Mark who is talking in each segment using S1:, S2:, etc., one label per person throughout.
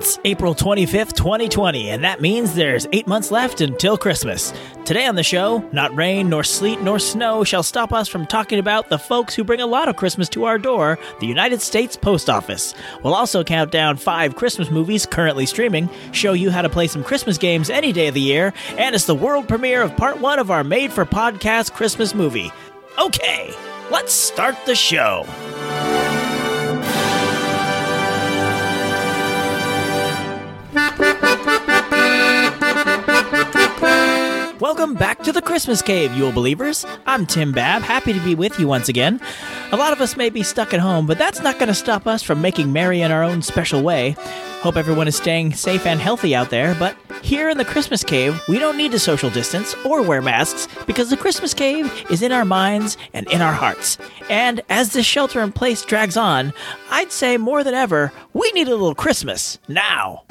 S1: It's April 25th, 2020, and that means there's eight months left until Christmas. Today on the show, not rain, nor sleet, nor snow shall stop us from talking about the folks who bring a lot of Christmas to our door the United States Post Office. We'll also count down five Christmas movies currently streaming, show you how to play some Christmas games any day of the year, and it's the world premiere of part one of our made for podcast Christmas movie. Okay, let's start the show. Welcome back to the Christmas Cave, Yule Believers. I'm Tim Babb, happy to be with you once again. A lot of us may be stuck at home, but that's not going to stop us from making merry in our own special way. Hope everyone is staying safe and healthy out there, but here in the Christmas Cave, we don't need to social distance or wear masks because the Christmas Cave is in our minds and in our hearts. And as this shelter in place drags on, I'd say more than ever, we need a little Christmas now.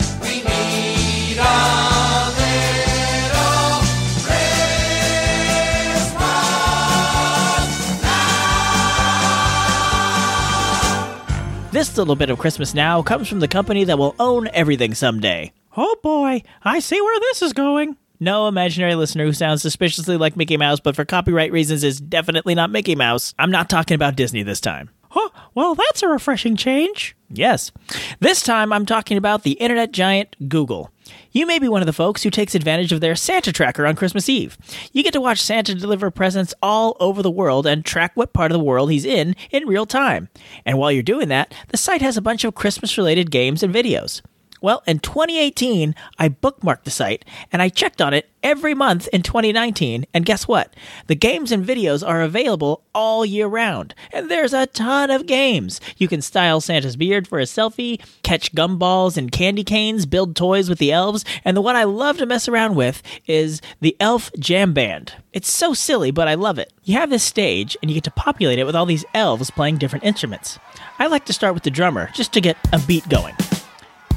S1: This little bit of Christmas now comes from the company that will own everything someday. Oh boy, I see where this is going. No imaginary listener who sounds suspiciously like Mickey Mouse, but for copyright reasons is definitely not Mickey Mouse. I'm not talking about Disney this time. Oh, well, that's a refreshing change. Yes. This time I'm talking about the internet giant Google. You may be one of the folks who takes advantage of their Santa tracker on Christmas Eve. You get to watch Santa deliver presents all over the world and track what part of the world he's in in real time. And while you're doing that, the site has a bunch of Christmas related games and videos. Well, in 2018, I bookmarked the site and I checked on it every month in 2019. And guess what? The games and videos are available all year round. And there's a ton of games. You can style Santa's beard for a selfie, catch gumballs and candy canes, build toys with the elves, and the one I love to mess around with is the Elf Jam Band. It's so silly, but I love it. You have this stage and you get to populate it with all these elves playing different instruments. I like to start with the drummer just to get a beat going.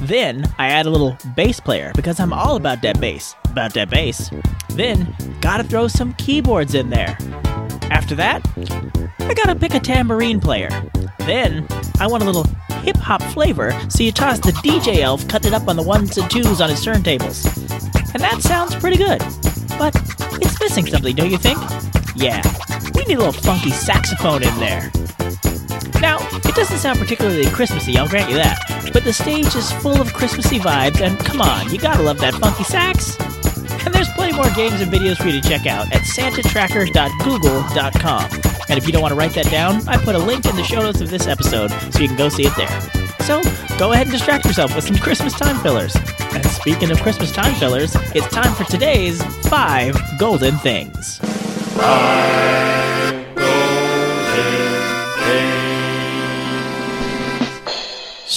S1: Then I add a little bass player because I'm all about that bass. About that bass. Then gotta throw some keyboards in there. After that, I gotta pick a tambourine player. Then I want a little hip hop flavor, so you toss the DJ elf cutting it up on the ones and twos on his turntables. And that sounds pretty good. But it's missing something, don't you think? Yeah, we need a little funky saxophone in there. Doesn't sound particularly Christmassy, I'll grant you that, but the stage is full of Christmassy vibes, and come on, you gotta love that funky sax. And there's plenty more games and videos for you to check out at santatracker.google.com. And if you don't want to write that down, I put a link in the show notes of this episode so you can go see it there. So go ahead and distract yourself with some Christmas time fillers. And speaking of Christmas time fillers, it's time for today's five golden things.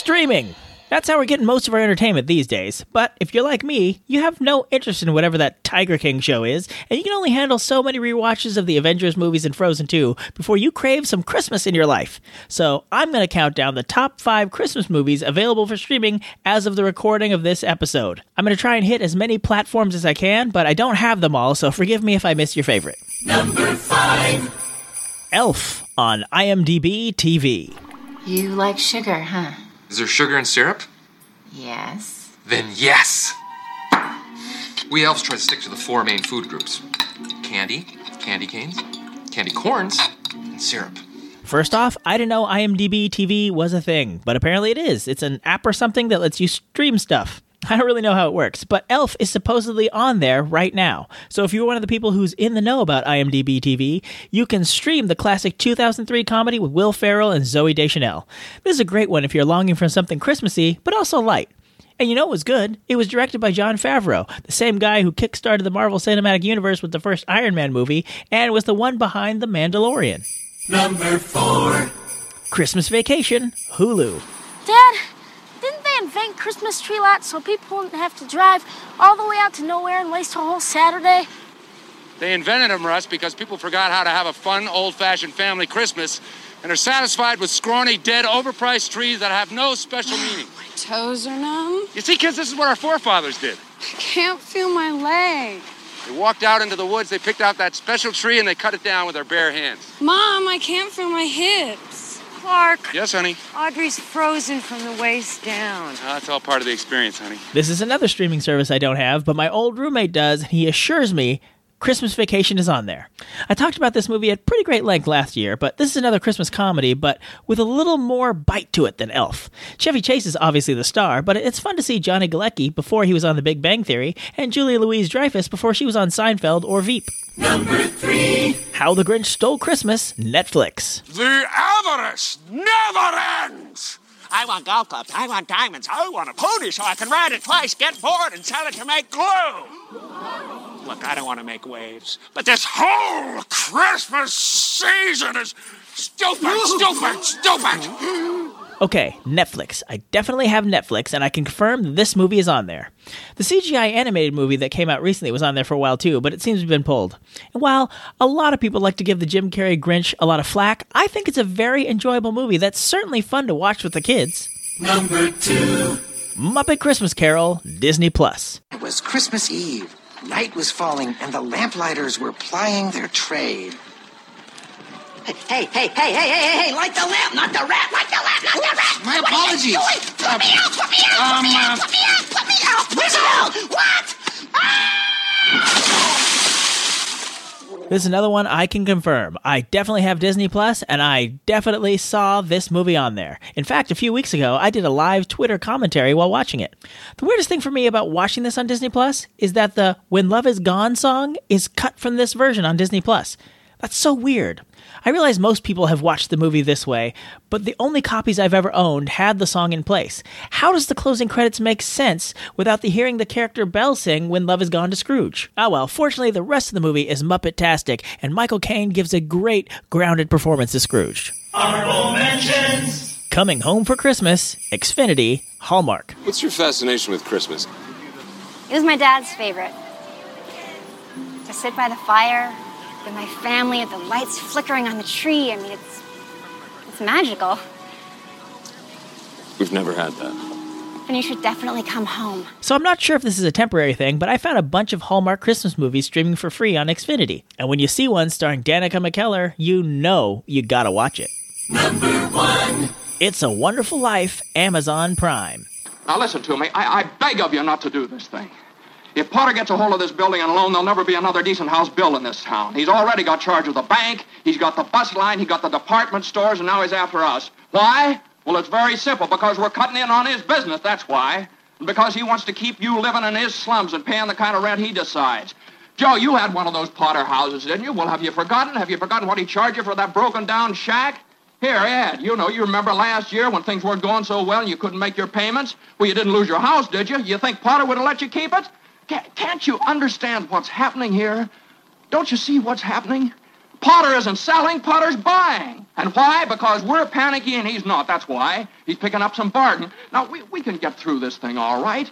S1: Streaming. That's how we're getting most of our entertainment these days. But if you're like me, you have no interest in whatever that Tiger King show is, and you can only handle so many rewatches of the Avengers movies and Frozen 2 before you crave some Christmas in your life. So I'm going to count down the top five Christmas movies available for streaming as of the recording of this episode. I'm going to try and hit as many platforms as I can, but I don't have them all, so forgive me if I miss your favorite. Number five Elf on IMDb TV.
S2: You like sugar, huh?
S3: Is there sugar in syrup?
S2: Yes.
S3: Then yes! We elves try to stick to the four main food groups candy, candy canes, candy corns, and syrup.
S1: First off, I didn't know IMDb TV was a thing, but apparently it is. It's an app or something that lets you stream stuff. I don't really know how it works, but Elf is supposedly on there right now. So if you're one of the people who's in the know about IMDb TV, you can stream the classic 2003 comedy with Will Ferrell and Zooey Deschanel. This is a great one if you're longing for something Christmassy, but also light. And you know it was good? It was directed by Jon Favreau, the same guy who kickstarted the Marvel Cinematic Universe with the first Iron Man movie and was the one behind The Mandalorian.
S4: Number four.
S1: Christmas Vacation, Hulu.
S5: Dad, didn't they invent Christmas tree lots so people wouldn't have to drive all the way out to nowhere and waste a whole Saturday?
S4: They invented them, Russ, because people forgot how to have a fun, old-fashioned family Christmas and are satisfied with scrawny, dead, overpriced trees that have no special meaning.
S6: My toes are numb.
S4: You see, kids, this is what our forefathers did.
S6: I can't feel my leg.
S4: They walked out into the woods, they picked out that special tree, and they cut it down with their bare hands.
S6: Mom, I can't feel my hips.
S7: Clark,
S4: Yes, honey.
S7: Audrey's frozen from the waist down.
S4: Uh, that's all part of the experience, honey.
S1: This is another streaming service I don't have, but my old roommate does, and he assures me Christmas Vacation is on there. I talked about this movie at pretty great length last year, but this is another Christmas comedy, but with a little more bite to it than Elf. Chevy Chase is obviously the star, but it's fun to see Johnny Galecki before he was on The Big Bang Theory, and Julia Louise Dreyfus before she was on Seinfeld or Veep. Number three How the Grinch Stole Christmas, Netflix.
S4: The avarice never ends!
S8: I want golf clubs. I want diamonds. I want a pony so I can ride it twice, get bored, and sell it to make glue. Look, I don't want to make waves, but this whole Christmas season is stupid, stupid, stupid.
S1: Okay, Netflix. I definitely have Netflix, and I can confirm this movie is on there. The CGI animated movie that came out recently was on there for a while too, but it seems to have been pulled. And while a lot of people like to give the Jim Carrey Grinch a lot of flack, I think it's a very enjoyable movie that's certainly fun to watch with the kids. Number two Muppet Christmas Carol, Disney Plus.
S9: It was Christmas Eve. Night was falling, and the lamplighters were plying their trade.
S8: Hey, hey, hey, hey, hey, hey, hey, light the lamp, not the rat, light the lamp, not the rat.
S9: My
S8: What are you
S9: apologies.
S8: doing? Put me uh, um, out, put me out, put me out, put me out, put me out, Whistle! What? Ah!
S1: This is another one I can confirm. I definitely have Disney Plus, and I definitely saw this movie on there. In fact, a few weeks ago, I did a live Twitter commentary while watching it. The weirdest thing for me about watching this on Disney Plus is that the When Love Is Gone song is cut from this version on Disney Plus. That's so weird. I realize most people have watched the movie this way, but the only copies I've ever owned had the song in place. How does the closing credits make sense without the hearing the character Belle sing when love is gone to Scrooge? Ah well, fortunately the rest of the movie is Muppet-tastic, and Michael Caine gives a great grounded performance as Scrooge. Honorable mentions! Coming home for Christmas, Xfinity, Hallmark.
S4: What's your fascination with Christmas?
S10: It was my dad's favorite. To sit by the fire with my family with the lights flickering on the tree. I mean, it's it's magical.
S4: We've never had that.
S10: And you should definitely come home.
S1: So I'm not sure if this is a temporary thing, but I found a bunch of Hallmark Christmas movies streaming for free on Xfinity. And when you see one starring Danica McKellar, you know you gotta watch it. Number one. It's a Wonderful Life, Amazon Prime.
S3: Now listen to me. I, I beg of you not to do this thing. If Potter gets a hold of this building and alone, there'll never be another decent house built in this town. He's already got charge of the bank, he's got the bus line, he's got the department stores, and now he's after us. Why? Well, it's very simple. Because we're cutting in on his business, that's why. And because he wants to keep you living in his slums and paying the kind of rent he decides. Joe, you had one of those Potter houses, didn't you? Well, have you forgotten? Have you forgotten what he charged you for that broken down shack? Here, Ed, you know, you remember last year when things weren't going so well and you couldn't make your payments? Well, you didn't lose your house, did you? You think Potter would have let you keep it? Ca- Can't you understand what's happening here? Don't you see what's happening? Potter isn't selling, Potter's buying. And why? Because we're panicky and he's not. That's why. He's picking up some bargain. Now, we, we can get through this thing all right.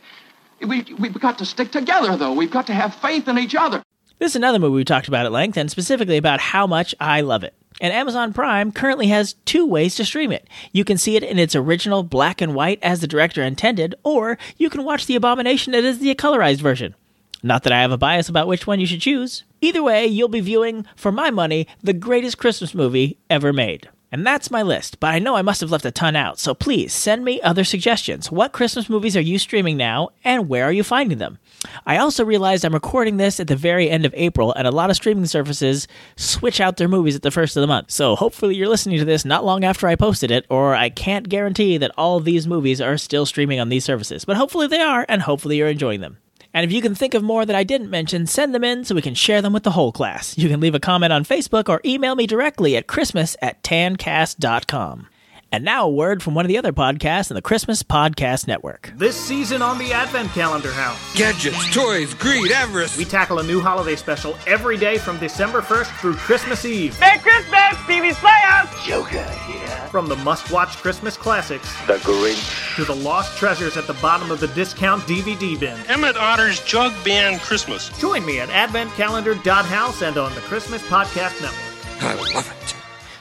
S3: We, we've got to stick together, though. We've got to have faith in each other.
S1: This is another movie we talked about at length, and specifically about how much I love it. And Amazon Prime currently has two ways to stream it. You can see it in its original black and white as the director intended, or you can watch the abomination that is the colorized version. Not that I have a bias about which one you should choose. Either way, you'll be viewing, for my money, the greatest Christmas movie ever made. And that's my list, but I know I must have left a ton out, so please send me other suggestions. What Christmas movies are you streaming now, and where are you finding them? I also realized I'm recording this at the very end of April, and a lot of streaming services switch out their movies at the first of the month. So hopefully you're listening to this not long after I posted it, or I can't guarantee that all these movies are still streaming on these services. But hopefully they are, and hopefully you're enjoying them. And if you can think of more that I didn't mention, send them in so we can share them with the whole class. You can leave a comment on Facebook or email me directly at christmas at tancast.com. And now a word from one of the other podcasts in the Christmas Podcast Network.
S11: This season on the Advent Calendar House.
S12: Gadgets, toys, greed, avarice.
S11: We tackle a new holiday special every day from December 1st through Christmas Eve.
S13: Merry Christmas, Pee-wee's Playhouse!
S14: Joker here.
S11: From the must watch Christmas classics
S13: The Grinch.
S11: to the lost treasures at the bottom of the discount DVD bin.
S14: Emmett Otter's Jug Band Christmas.
S11: Join me at adventcalendar.house and on the Christmas Podcast Network.
S12: I love it.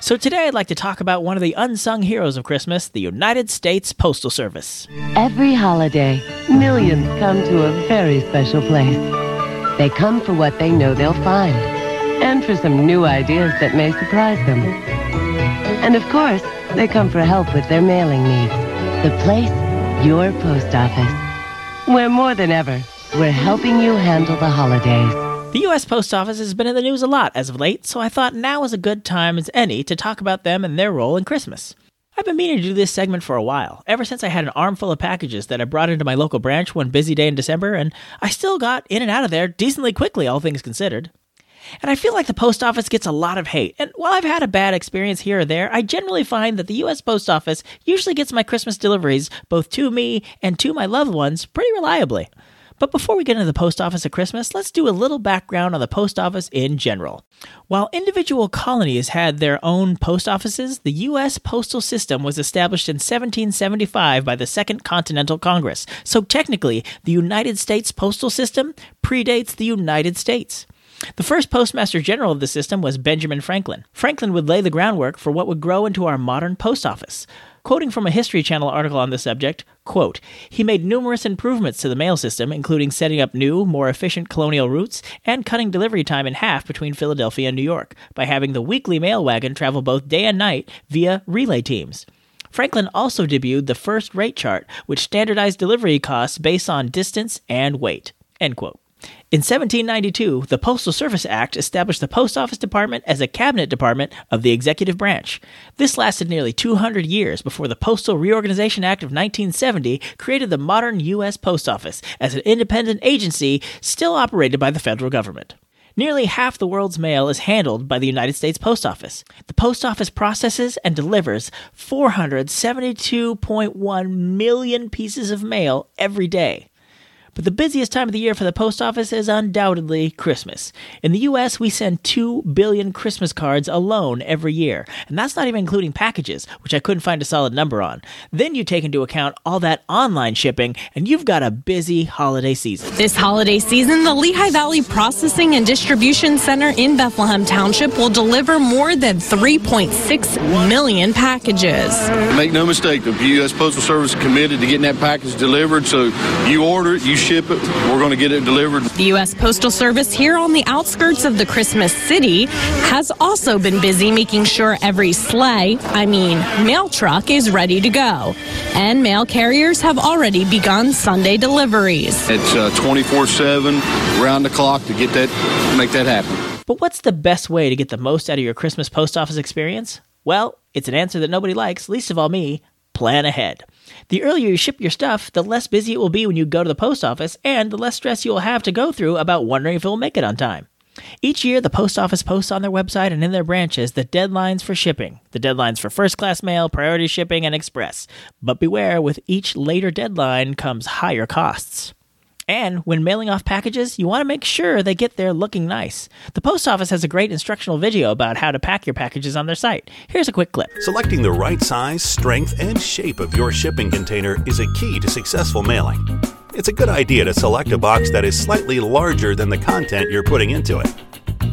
S1: So today I'd like to talk about one of the unsung heroes of Christmas, the United States Postal Service.
S15: Every holiday, millions come to a very special place. They come for what they know they'll find, and for some new ideas that may surprise them. And of course, they come for help with their mailing needs. The place, your post office. Where more than ever, we're helping you handle the holidays.
S1: The U.S. Post Office has been in the news a lot as of late, so I thought now is a good time as any to talk about them and their role in Christmas. I've been meaning to do this segment for a while, ever since I had an armful of packages that I brought into my local branch one busy day in December, and I still got in and out of there decently quickly, all things considered. And I feel like the post office gets a lot of hate. And while I've had a bad experience here or there, I generally find that the US Post Office usually gets my Christmas deliveries, both to me and to my loved ones, pretty reliably. But before we get into the post office at Christmas, let's do a little background on the post office in general. While individual colonies had their own post offices, the U.S. postal system was established in 1775 by the Second Continental Congress. So technically, the United States postal system predates the United States. The first postmaster general of the system was Benjamin Franklin. Franklin would lay the groundwork for what would grow into our modern post office. Quoting from a History Channel article on the subject, quote, he made numerous improvements to the mail system, including setting up new, more efficient colonial routes and cutting delivery time in half between Philadelphia and New York by having the weekly mail wagon travel both day and night via relay teams. Franklin also debuted the first rate chart, which standardized delivery costs based on distance and weight. End quote. In 1792, the Postal Service Act established the Post Office Department as a cabinet department of the executive branch. This lasted nearly 200 years before the Postal Reorganization Act of 1970 created the modern U.S. Post Office as an independent agency still operated by the federal government. Nearly half the world's mail is handled by the United States Post Office. The Post Office processes and delivers 472.1 million pieces of mail every day. But the busiest time of the year for the post office is undoubtedly Christmas. In the US, we send 2 billion Christmas cards alone every year, and that's not even including packages, which I couldn't find a solid number on. Then you take into account all that online shipping, and you've got a busy holiday season.
S16: This holiday season, the Lehigh Valley Processing and Distribution Center in Bethlehem Township will deliver more than 3.6 million packages.
S17: Make no mistake, the U.S. Postal Service is committed to getting that package delivered. So you order it, you ship it, we're going to get it delivered.
S16: The U.S. Postal Service here on the outskirts of the Christmas city has also been busy making sure every sleigh, I mean mail truck, is ready to go. And mail carriers have already begun Sunday deliveries.
S17: It's uh, 24 7, round the clock to get that, make that happen.
S1: But what's the best way to get the most out of your Christmas post office experience? Well, it's an answer that nobody likes, least of all me plan ahead. The earlier you ship your stuff, the less busy it will be when you go to the post office, and the less stress you will have to go through about wondering if it will make it on time. Each year, the post office posts on their website and in their branches the deadlines for shipping, the deadlines for first class mail, priority shipping, and express. But beware, with each later deadline comes higher costs. And when mailing off packages, you want to make sure they get there looking nice. The post office has a great instructional video about how to pack your packages on their site. Here's a quick clip.
S18: Selecting the right size, strength, and shape of your shipping container is a key to successful mailing. It's a good idea to select a box that is slightly larger than the content you're putting into it.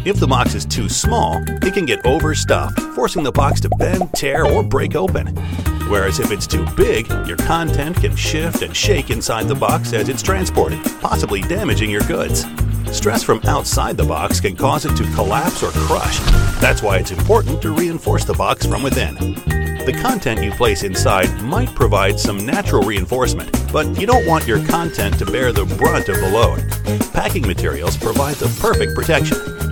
S18: If the box is too small, it can get overstuffed, forcing the box to bend, tear, or break open. Whereas if it's too big, your content can shift and shake inside the box as it's transported, possibly damaging your goods. Stress from outside the box can cause it to collapse or crush. That's why it's important to reinforce the box from within. The content you place inside might provide some natural reinforcement, but you don't want your content to bear the brunt of the load. Packing materials provide the perfect protection.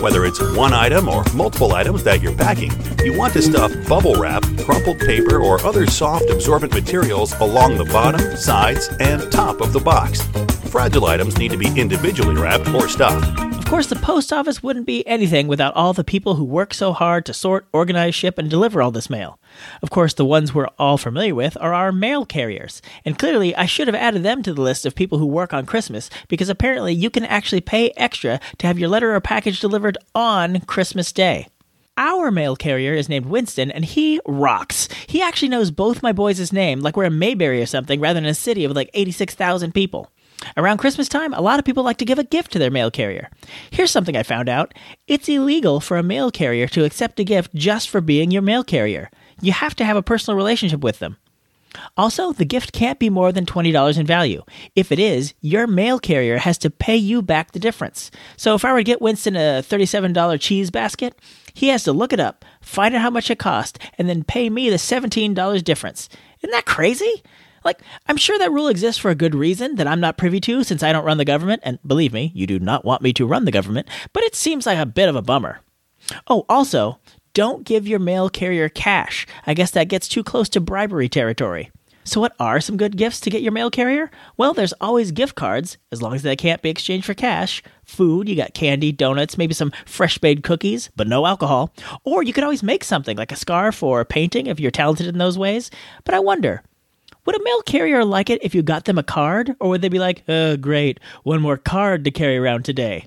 S18: Whether it's one item or multiple items that you're packing, you want to stuff bubble wrap, crumpled paper, or other soft absorbent materials along the bottom, sides, and top of the box. Fragile items need to be individually wrapped or stuffed.
S1: Of course, the post office wouldn't be anything without all the people who work so hard to sort, organize, ship, and deliver all this mail. Of course, the ones we're all familiar with are our mail carriers. And clearly, I should have added them to the list of people who work on Christmas because apparently you can actually pay extra to have your letter or package delivered on Christmas Day. Our mail carrier is named Winston, and he rocks. He actually knows both my boys' name, like we're in Mayberry or something, rather than a city of like 86,000 people. Around Christmas time, a lot of people like to give a gift to their mail carrier. Here's something I found out it's illegal for a mail carrier to accept a gift just for being your mail carrier. You have to have a personal relationship with them. Also, the gift can't be more than $20 in value. If it is, your mail carrier has to pay you back the difference. So if I were to get Winston a $37 cheese basket, he has to look it up, find out how much it cost, and then pay me the $17 difference. Isn't that crazy? Like, I'm sure that rule exists for a good reason that I'm not privy to since I don't run the government, and believe me, you do not want me to run the government, but it seems like a bit of a bummer. Oh, also, don't give your mail carrier cash. I guess that gets too close to bribery territory. So, what are some good gifts to get your mail carrier? Well, there's always gift cards, as long as they can't be exchanged for cash. Food, you got candy, donuts, maybe some fresh baked cookies, but no alcohol. Or you could always make something like a scarf or a painting if you're talented in those ways. But I wonder, would a mail carrier like it if you got them a card? Or would they be like, oh, great, one more card to carry around today?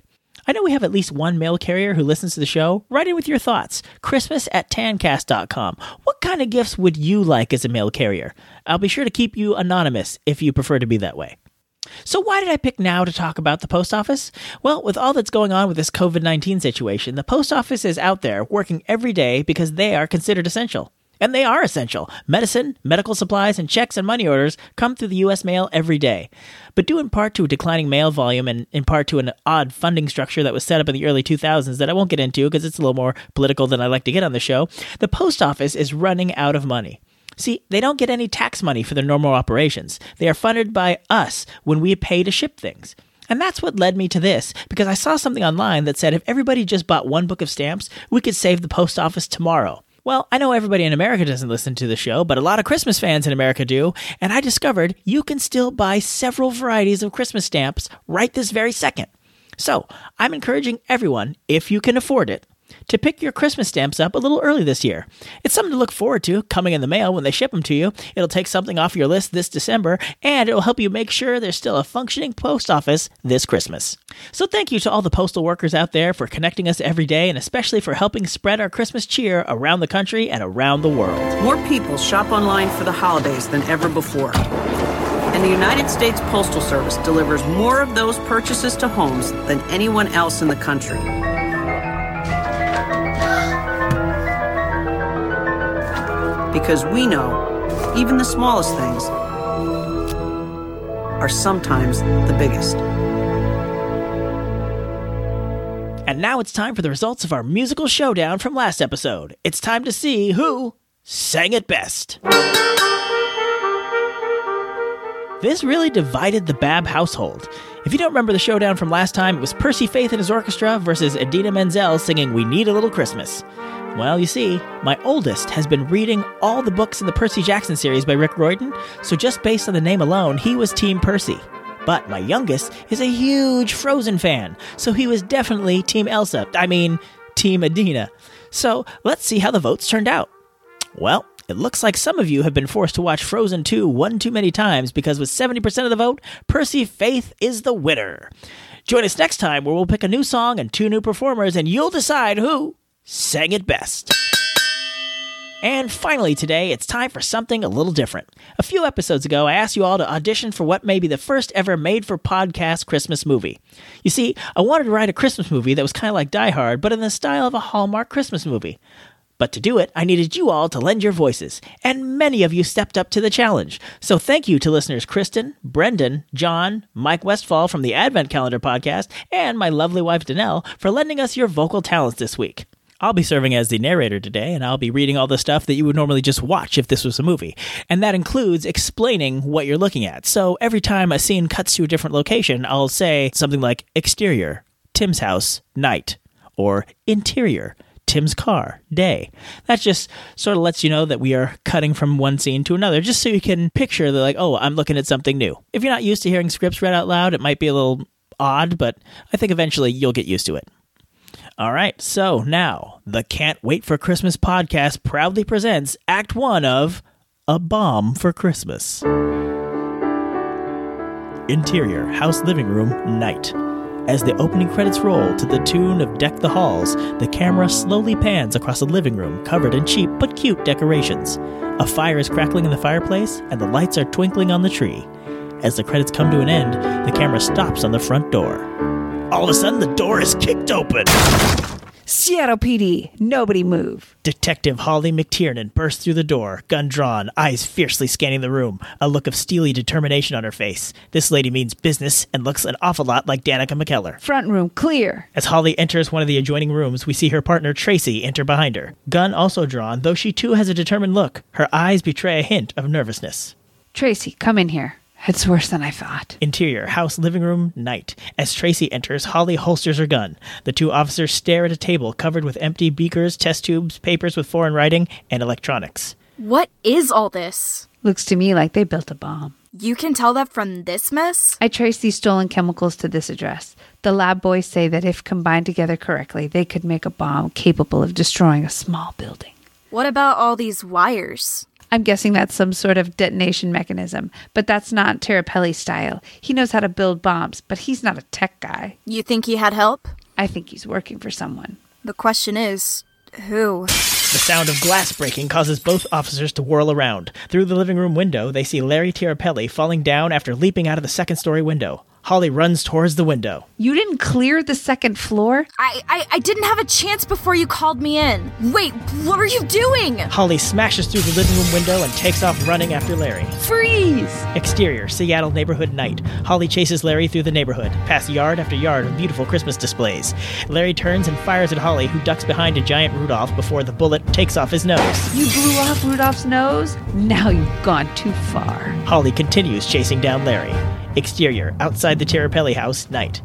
S1: I know we have at least one mail carrier who listens to the show. Write in with your thoughts. Christmas at tancast.com. What kind of gifts would you like as a mail carrier? I'll be sure to keep you anonymous if you prefer to be that way. So, why did I pick now to talk about the post office? Well, with all that's going on with this COVID 19 situation, the post office is out there working every day because they are considered essential. And they are essential. Medicine, medical supplies, and checks and money orders come through the U.S. mail every day. But due in part to a declining mail volume and in part to an odd funding structure that was set up in the early 2000s that I won't get into because it's a little more political than I like to get on the show, the post office is running out of money. See, they don't get any tax money for their normal operations. They are funded by us when we pay to ship things. And that's what led me to this, because I saw something online that said if everybody just bought one book of stamps, we could save the post office tomorrow. Well, I know everybody in America doesn't listen to the show, but a lot of Christmas fans in America do, and I discovered you can still buy several varieties of Christmas stamps right this very second. So, I'm encouraging everyone, if you can afford it, to pick your Christmas stamps up a little early this year. It's something to look forward to coming in the mail when they ship them to you. It'll take something off your list this December, and it'll help you make sure there's still a functioning post office this Christmas. So thank you to all the postal workers out there for connecting us every day and especially for helping spread our Christmas cheer around the country and around the world.
S13: More people shop online for the holidays than ever before. And the United States Postal Service delivers more of those purchases to homes than anyone else in the country. Because we know even the smallest things are sometimes the biggest.
S1: And now it's time for the results of our musical showdown from last episode. It's time to see who sang it best. This really divided the Babb household. If you don't remember the showdown from last time, it was Percy Faith and his orchestra versus Idina Menzel singing We Need a Little Christmas. Well, you see, my oldest has been reading all the books in the Percy Jackson series by Rick Riordan, so just based on the name alone, he was Team Percy. But my youngest is a huge Frozen fan, so he was definitely Team Elsa. I mean, Team Idina. So let's see how the votes turned out. Well, it looks like some of you have been forced to watch Frozen 2 one too many times because with 70% of the vote, Percy Faith is the winner. Join us next time where we'll pick a new song and two new performers and you'll decide who sang it best. And finally, today, it's time for something a little different. A few episodes ago, I asked you all to audition for what may be the first ever made for podcast Christmas movie. You see, I wanted to write a Christmas movie that was kind of like Die Hard, but in the style of a Hallmark Christmas movie. But to do it, I needed you all to lend your voices, and many of you stepped up to the challenge. So thank you to listeners Kristen, Brendan, John, Mike Westfall from the Advent Calendar podcast, and my lovely wife Danelle for lending us your vocal talents this week. I'll be serving as the narrator today, and I'll be reading all the stuff that you would normally just watch if this was a movie. And that includes explaining what you're looking at. So every time a scene cuts to a different location, I'll say something like exterior, Tim's house, night, or interior, Tim's car, day. That just sort of lets you know that we are cutting from one scene to another, just so you can picture that, like, oh, I'm looking at something new. If you're not used to hearing scripts read out loud, it might be a little odd, but I think eventually you'll get used to it. All right, so now the Can't Wait for Christmas podcast proudly presents Act One of A Bomb for Christmas. Interior, house living room, night. As the opening credits roll to the tune of Deck the Halls, the camera slowly pans across a living room covered in cheap but cute decorations. A fire is crackling in the fireplace, and the lights are twinkling on the tree. As the credits come to an end, the camera stops on the front door. All of a sudden, the door is kicked open.
S19: Seattle PD, nobody move.
S1: Detective Holly McTiernan bursts through the door, gun drawn, eyes fiercely scanning the room, a look of steely determination on her face. This lady means business and looks an awful lot like Danica McKellar.
S19: Front room clear.
S1: As Holly enters one of the adjoining rooms, we see her partner Tracy enter behind her. Gun also drawn, though she too has a determined look. Her eyes betray a hint of nervousness.
S19: Tracy, come in here. It's worse than I thought.
S1: Interior, house, living room, night. As Tracy enters, Holly holsters her gun. The two officers stare at a table covered with empty beakers, test tubes, papers with foreign writing, and electronics.
S20: What is all this?
S19: Looks to me like they built a bomb.
S20: You can tell that from this mess?
S19: I traced these stolen chemicals to this address. The lab boys say that if combined together correctly, they could make a bomb capable of destroying a small building.
S20: What about all these wires?
S19: I'm guessing that's some sort of detonation mechanism, but that's not Terrapelli style. He knows how to build bombs, but he's not a tech guy.
S20: You think he had help?
S19: I think he's working for someone.
S20: The question is, who?
S1: The sound of glass breaking causes both officers to whirl around. Through the living room window, they see Larry Tirapelli falling down after leaping out of the second story window. Holly runs towards the window.
S19: You didn't clear the second floor?
S20: I, I, I didn't have a chance before you called me in. Wait, what are you doing?
S1: Holly smashes through the living room window and takes off running after Larry.
S19: Freeze!
S1: Exterior, Seattle neighborhood night. Holly chases Larry through the neighborhood, past yard after yard of beautiful Christmas displays. Larry turns and fires at Holly, who ducks behind a giant Rudolph before the bullet takes off his nose.
S19: You blew off Rudolph's nose? Now you've gone too far.
S1: Holly continues chasing down Larry. Exterior, outside the Terrapelli house, night.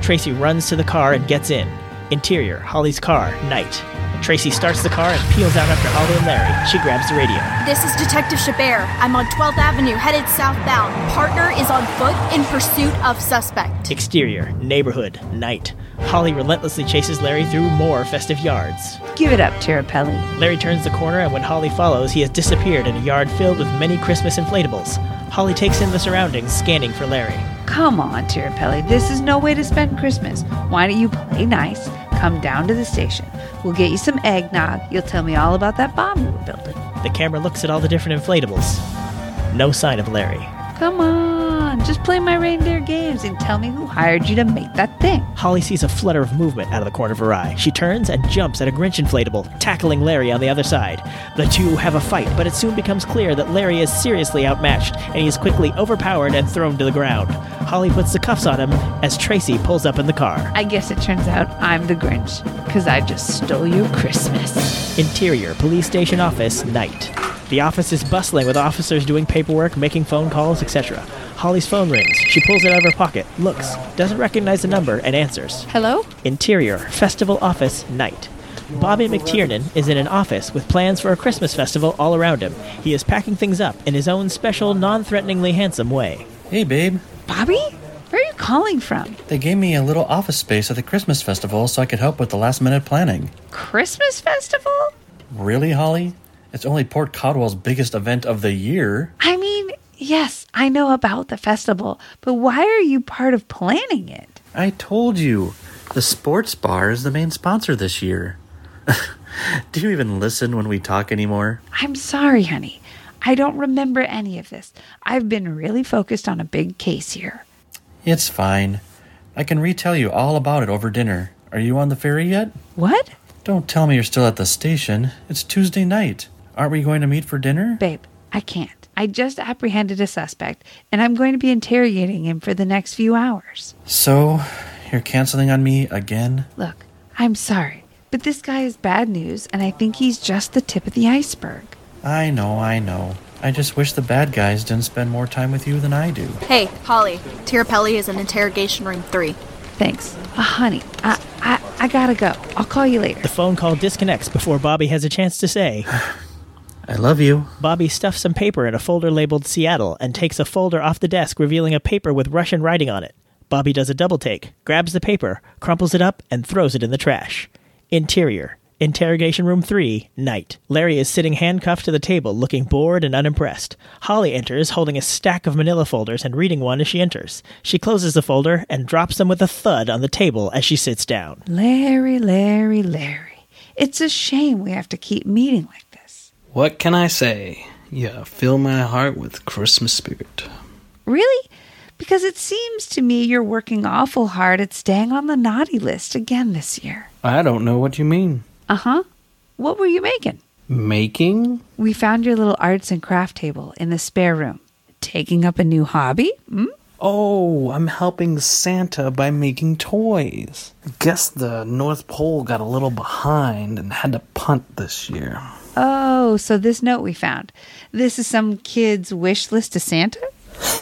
S1: Tracy runs to the car and gets in. Interior, Holly's car, night. Tracy starts the car and peels out after Holly and Larry. She grabs the radio.
S20: This is Detective Chabert. I'm on 12th Avenue, headed southbound. Partner is on foot in pursuit of suspect.
S1: Exterior, neighborhood, night. Holly relentlessly chases Larry through more festive yards.
S19: Give it up, Terrapelli.
S1: Larry turns the corner, and when Holly follows, he has disappeared in a yard filled with many Christmas inflatables. Holly takes in the surroundings, scanning for Larry.
S19: Come on, Tirapelli. This is no way to spend Christmas. Why don't you play nice? Come down to the station. We'll get you some eggnog. You'll tell me all about that bomb you were building.
S1: The camera looks at all the different inflatables. No sign of Larry.
S19: Come on, just play my reindeer games and tell me who hired you to make that thing.
S1: Holly sees a flutter of movement out of the corner of her eye. She turns and jumps at a Grinch inflatable, tackling Larry on the other side. The two have a fight, but it soon becomes clear that Larry is seriously outmatched, and he is quickly overpowered and thrown to the ground. Holly puts the cuffs on him as Tracy pulls up in the car.
S19: I guess it turns out I'm the Grinch, because I just stole your Christmas.
S1: Interior, police station office, night. The office is bustling with officers doing paperwork, making phone calls, etc. Holly's phone rings. She pulls it out of her pocket, looks, doesn't recognize the number, and answers.
S19: Hello?
S1: Interior, festival office, night. Bobby McTiernan is in an office with plans for a Christmas festival all around him. He is packing things up in his own special, non threateningly handsome way.
S21: Hey, babe.
S19: Bobby? Where are you calling from?
S21: They gave me a little office space at the Christmas festival so I could help with the last minute planning.
S19: Christmas festival?
S21: Really, Holly? It's only Port Codwell's biggest event of the year.
S19: I mean, yes, I know about the festival, but why are you part of planning it?
S21: I told you. The sports bar is the main sponsor this year. Do you even listen when we talk anymore?
S19: I'm sorry, honey. I don't remember any of this. I've been really focused on a big case here.
S21: It's fine. I can retell you all about it over dinner. Are you on the ferry yet?
S19: What?
S21: Don't tell me you're still at the station. It's Tuesday night. Aren't we going to meet for dinner?
S19: Babe, I can't. I just apprehended a suspect, and I'm going to be interrogating him for the next few hours.
S21: So, you're canceling on me again?
S19: Look, I'm sorry, but this guy is bad news, and I think he's just the tip of the iceberg.
S21: I know, I know. I just wish the bad guys didn't spend more time with you than I do.
S20: Hey, Holly. Tirapelli is in interrogation room three.
S19: Thanks. Uh, honey, I, I, I gotta go. I'll call you later.
S1: The phone call disconnects before Bobby has a chance to say,
S21: I love you.
S1: Bobby stuffs some paper in a folder labeled Seattle and takes a folder off the desk, revealing a paper with Russian writing on it. Bobby does a double take, grabs the paper, crumples it up, and throws it in the trash. Interior, Interrogation Room 3, night. Larry is sitting handcuffed to the table, looking bored and unimpressed. Holly enters, holding a stack of manila folders and reading one as she enters. She closes the folder and drops them with a thud on the table as she sits down.
S19: Larry, Larry, Larry. It's a shame we have to keep meeting like this.
S22: What can I say? You fill my heart with Christmas spirit.
S19: Really? Because it seems to me you're working awful hard at staying on the naughty list again this year.
S22: I don't know what you mean.
S19: Uh huh. What were you making?
S22: Making?
S19: We found your little arts and craft table in the spare room. Taking up a new hobby? Hmm?
S22: Oh, I'm helping Santa by making toys. Guess the North Pole got a little behind and had to punt this year.
S19: Oh, so this note we found. This is some kid's wish list to Santa?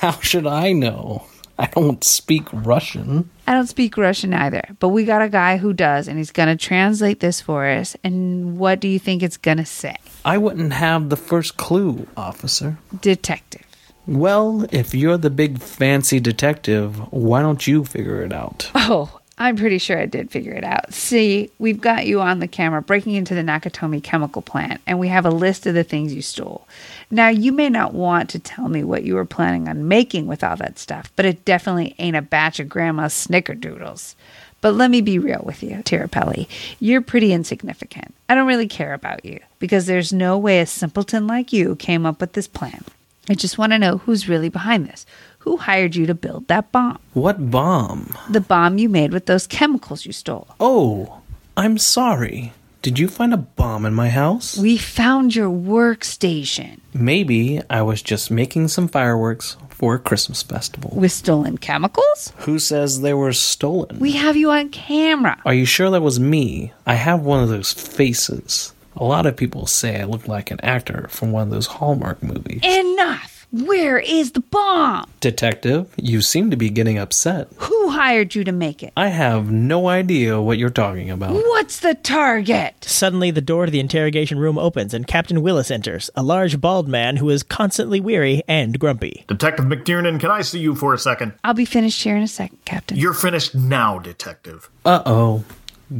S22: How should I know? I don't speak Russian.
S19: I don't speak Russian either, but we got a guy who does, and he's going to translate this for us. And what do you think it's going to say?
S22: I wouldn't have the first clue, officer.
S19: Detective.
S22: Well, if you're the big fancy detective, why don't you figure it out?
S19: Oh, I'm pretty sure I did figure it out. See, we've got you on the camera breaking into the Nakatomi chemical plant, and we have a list of the things you stole. Now, you may not want to tell me what you were planning on making with all that stuff, but it definitely ain't a batch of Grandma's snickerdoodles. But let me be real with you, Tirapelli. You're pretty insignificant. I don't really care about you because there's no way a simpleton like you came up with this plan. I just want to know who's really behind this. Who hired you to build that bomb?
S22: What bomb?
S19: The bomb you made with those chemicals you stole.
S22: Oh, I'm sorry. Did you find a bomb in my house?
S19: We found your workstation.
S22: Maybe I was just making some fireworks for a Christmas festival.
S19: With stolen chemicals?
S22: Who says they were stolen?
S19: We have you on camera.
S22: Are you sure that was me? I have one of those faces. A lot of people say I look like an actor from one of those Hallmark movies.
S19: Enough! Where is the bomb?
S22: Detective, you seem to be getting upset.
S19: Who hired you to make it?
S22: I have no idea what you're talking about.
S19: What's the target?
S1: Suddenly, the door to the interrogation room opens and Captain Willis enters, a large bald man who is constantly weary and grumpy.
S11: Detective McTiernan, can I see you for a second?
S19: I'll be finished here in a second, Captain.
S11: You're finished now, Detective.
S22: Uh oh.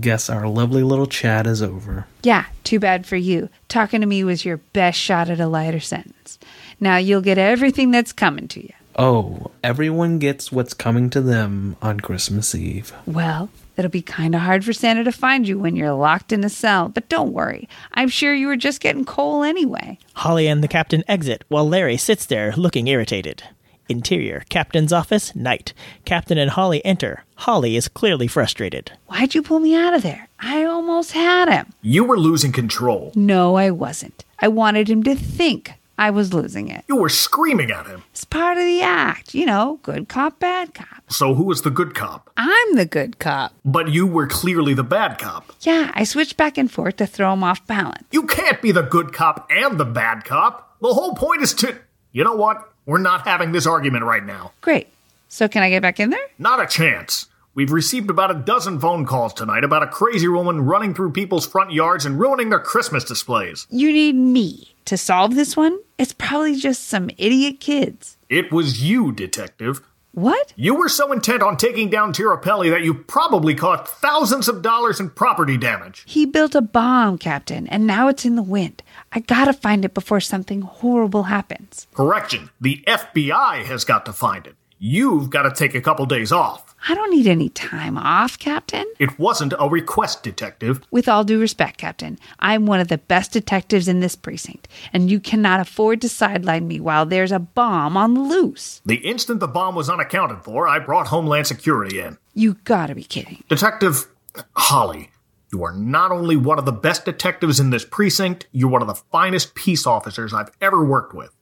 S22: Guess our lovely little chat is over.
S19: Yeah, too bad for you. Talking to me was your best shot at a lighter sentence. Now you'll get everything that's coming to you.
S22: Oh, everyone gets what's coming to them on Christmas Eve.
S19: Well, it'll be kind of hard for Santa to find you when you're locked in a cell, but don't worry. I'm sure you were just getting coal anyway.
S1: Holly and the captain exit while Larry sits there looking irritated. Interior, captain's office, night. Captain and Holly enter. Holly is clearly frustrated.
S19: Why'd you pull me out of there? I almost had him.
S11: You were losing control.
S19: No, I wasn't. I wanted him to think I was losing it.
S11: You were screaming at him.
S19: It's part of the act. You know, good cop, bad cop.
S11: So who was the good cop?
S19: I'm the good cop.
S11: But you were clearly the bad cop.
S19: Yeah, I switched back and forth to throw him off balance.
S11: You can't be the good cop and the bad cop. The whole point is to. You know what? We're not having this argument right now.
S19: Great. So can I get back in there?
S11: Not a chance. We've received about a dozen phone calls tonight about a crazy woman running through people's front yards and ruining their Christmas displays.
S19: You need me to solve this one? It's probably just some idiot kids.
S11: It was you, Detective.
S19: What?
S11: You were so intent on taking down Tirapelli that you probably caused thousands of dollars in property damage.
S19: He built a bomb, Captain, and now it's in the wind. I gotta find it before something horrible happens.
S11: Correction. The FBI has got to find it. You've got to take a couple days off.
S19: I don't need any time off, Captain.
S11: It wasn't a request, Detective.
S19: With all due respect, Captain, I'm one of the best detectives in this precinct, and you cannot afford to sideline me while there's a bomb on loose.
S11: The instant the bomb was unaccounted for, I brought Homeland Security in.
S19: You gotta be kidding.
S11: Detective Holly, you are not only one of the best detectives in this precinct, you're one of the finest peace officers I've ever worked with.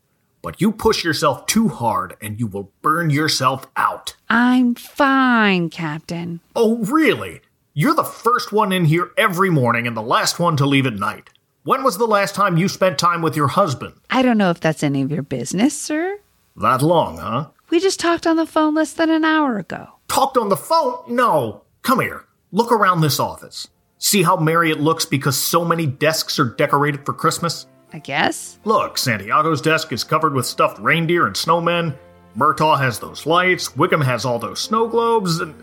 S11: But you push yourself too hard and you will burn yourself out.
S19: I'm fine, Captain.
S11: Oh, really? You're the first one in here every morning and the last one to leave at night. When was the last time you spent time with your husband?
S19: I don't know if that's any of your business, sir.
S11: That long, huh?
S19: We just talked on the phone less than an hour ago.
S11: Talked on the phone? No. Come here. Look around this office. See how merry it looks because so many desks are decorated for Christmas?
S19: I guess.
S11: Look, Santiago's desk is covered with stuffed reindeer and snowmen. Murtaugh has those lights. Wickham has all those snow globes. And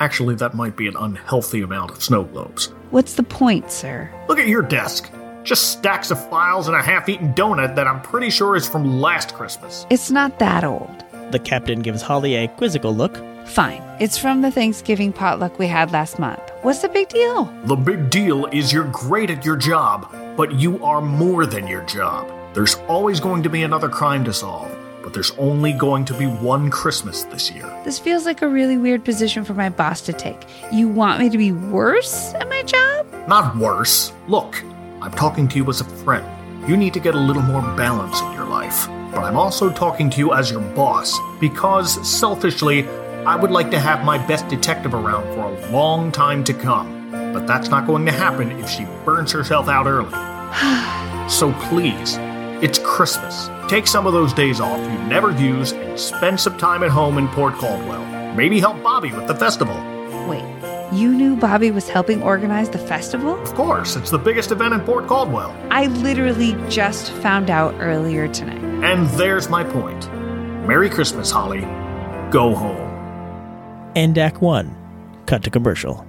S11: Actually, that might be an unhealthy amount of snow globes.
S19: What's the point, sir?
S11: Look at your desk. Just stacks of files and a half eaten donut that I'm pretty sure is from last Christmas.
S19: It's not that old.
S1: The captain gives Holly a quizzical look.
S19: Fine. It's from the Thanksgiving potluck we had last month. What's the big deal?
S11: The big deal is you're great at your job, but you are more than your job. There's always going to be another crime to solve, but there's only going to be one Christmas this year.
S19: This feels like a really weird position for my boss to take. You want me to be worse at my job?
S11: Not worse. Look, I'm talking to you as a friend. You need to get a little more balance in your life. But I'm also talking to you as your boss because, selfishly, I would like to have my best detective around for a long time to come. But that's not going to happen if she burns herself out early. so please, it's Christmas. Take some of those days off you never use and spend some time at home in Port Caldwell. Maybe help Bobby with the festival.
S19: Wait, you knew Bobby was helping organize the festival?
S11: Of course, it's the biggest event in Port Caldwell.
S19: I literally just found out earlier tonight.
S11: And there's my point. Merry Christmas, Holly. Go home.
S1: End Act 1. Cut to commercial.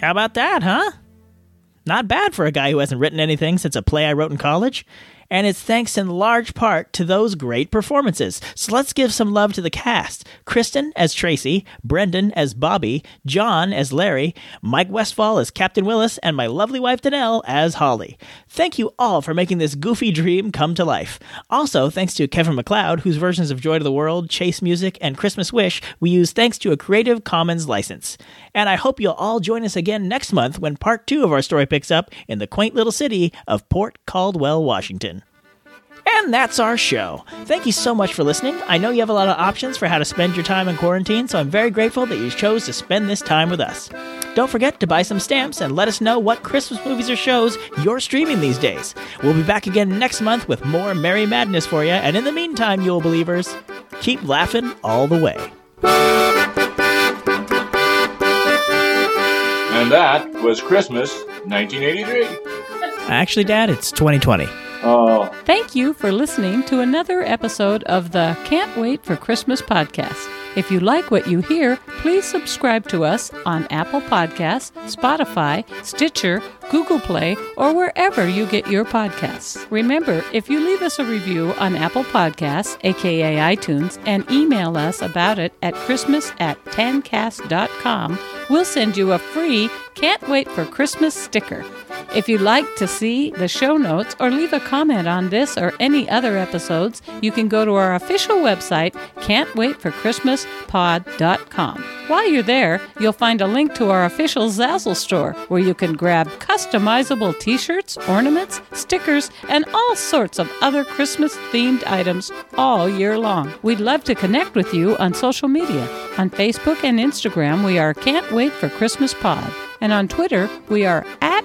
S1: How about that, huh? Not bad for a guy who hasn't written anything since a play I wrote in college. And it's thanks in large part to those great performances. So let's give some love to the cast Kristen as Tracy, Brendan as Bobby, John as Larry, Mike Westfall as Captain Willis, and my lovely wife Danelle as Holly. Thank you all for making this goofy dream come to life. Also, thanks to Kevin MacLeod, whose versions of Joy to the World, Chase Music, and Christmas Wish we use thanks to a Creative Commons license. And I hope you'll all join us again next month when part two of our story picks up in the quaint little city of Port Caldwell, Washington. And that's our show. Thank you so much for listening. I know you have a lot of options for how to spend your time in quarantine, so I'm very grateful that you chose to spend this time with us. Don't forget to buy some stamps and let us know what Christmas movies or shows you're streaming these days. We'll be back again next month with more Merry Madness for you, and in the meantime, Yule Believers, keep laughing all the way.
S23: And that was Christmas 1983.
S1: Actually, Dad, it's 2020.
S23: Oh.
S24: Thank you for listening to another episode of the Can't Wait for Christmas podcast. If you like what you hear, please subscribe to us on Apple Podcasts, Spotify, Stitcher, Google Play, or wherever you get your podcasts. Remember, if you leave us a review on Apple Podcasts, aka iTunes, and email us about it at Christmas at tancast.com, we'll send you a free Can't Wait for Christmas sticker. If you'd like to see the show notes or leave a comment on this or any other episodes, you can go to our official website, can'twaitforchristmaspod.com. While you're there, you'll find a link to our official Zazzle store where you can grab customizable t shirts, ornaments, stickers, and all sorts of other Christmas themed items all year long. We'd love to connect with you on social media. On Facebook and Instagram, we are Can't Wait for Christmas Pod. And on Twitter, we are at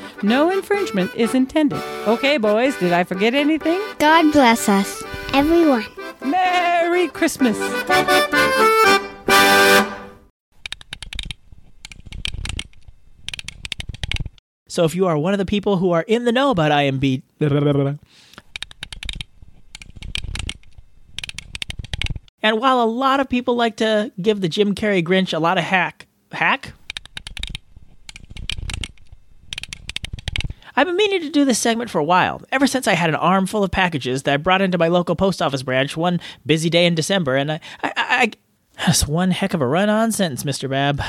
S24: No infringement is intended. Okay, boys, did I forget anything?
S25: God bless us, everyone.
S24: Merry Christmas!
S1: So if you are one of the people who are in the know about IMB. And while a lot of people like to give the Jim Carrey Grinch a lot of hack, hack? I've been meaning to do this segment for a while, ever since I had an armful of packages that I brought into my local post office branch one busy day in December, and I, I, I, that's one heck of a run-on sentence, Mr. Babb.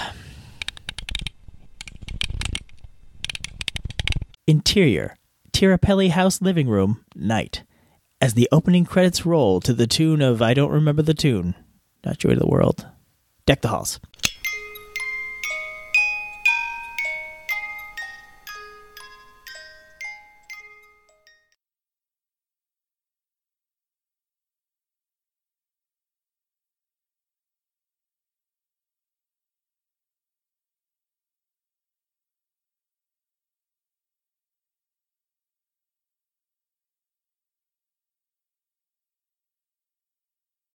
S1: Interior, Tirapelli House living room, night. As the opening credits roll to the tune of I don't remember the tune. Not Joy to the World. Deck the halls.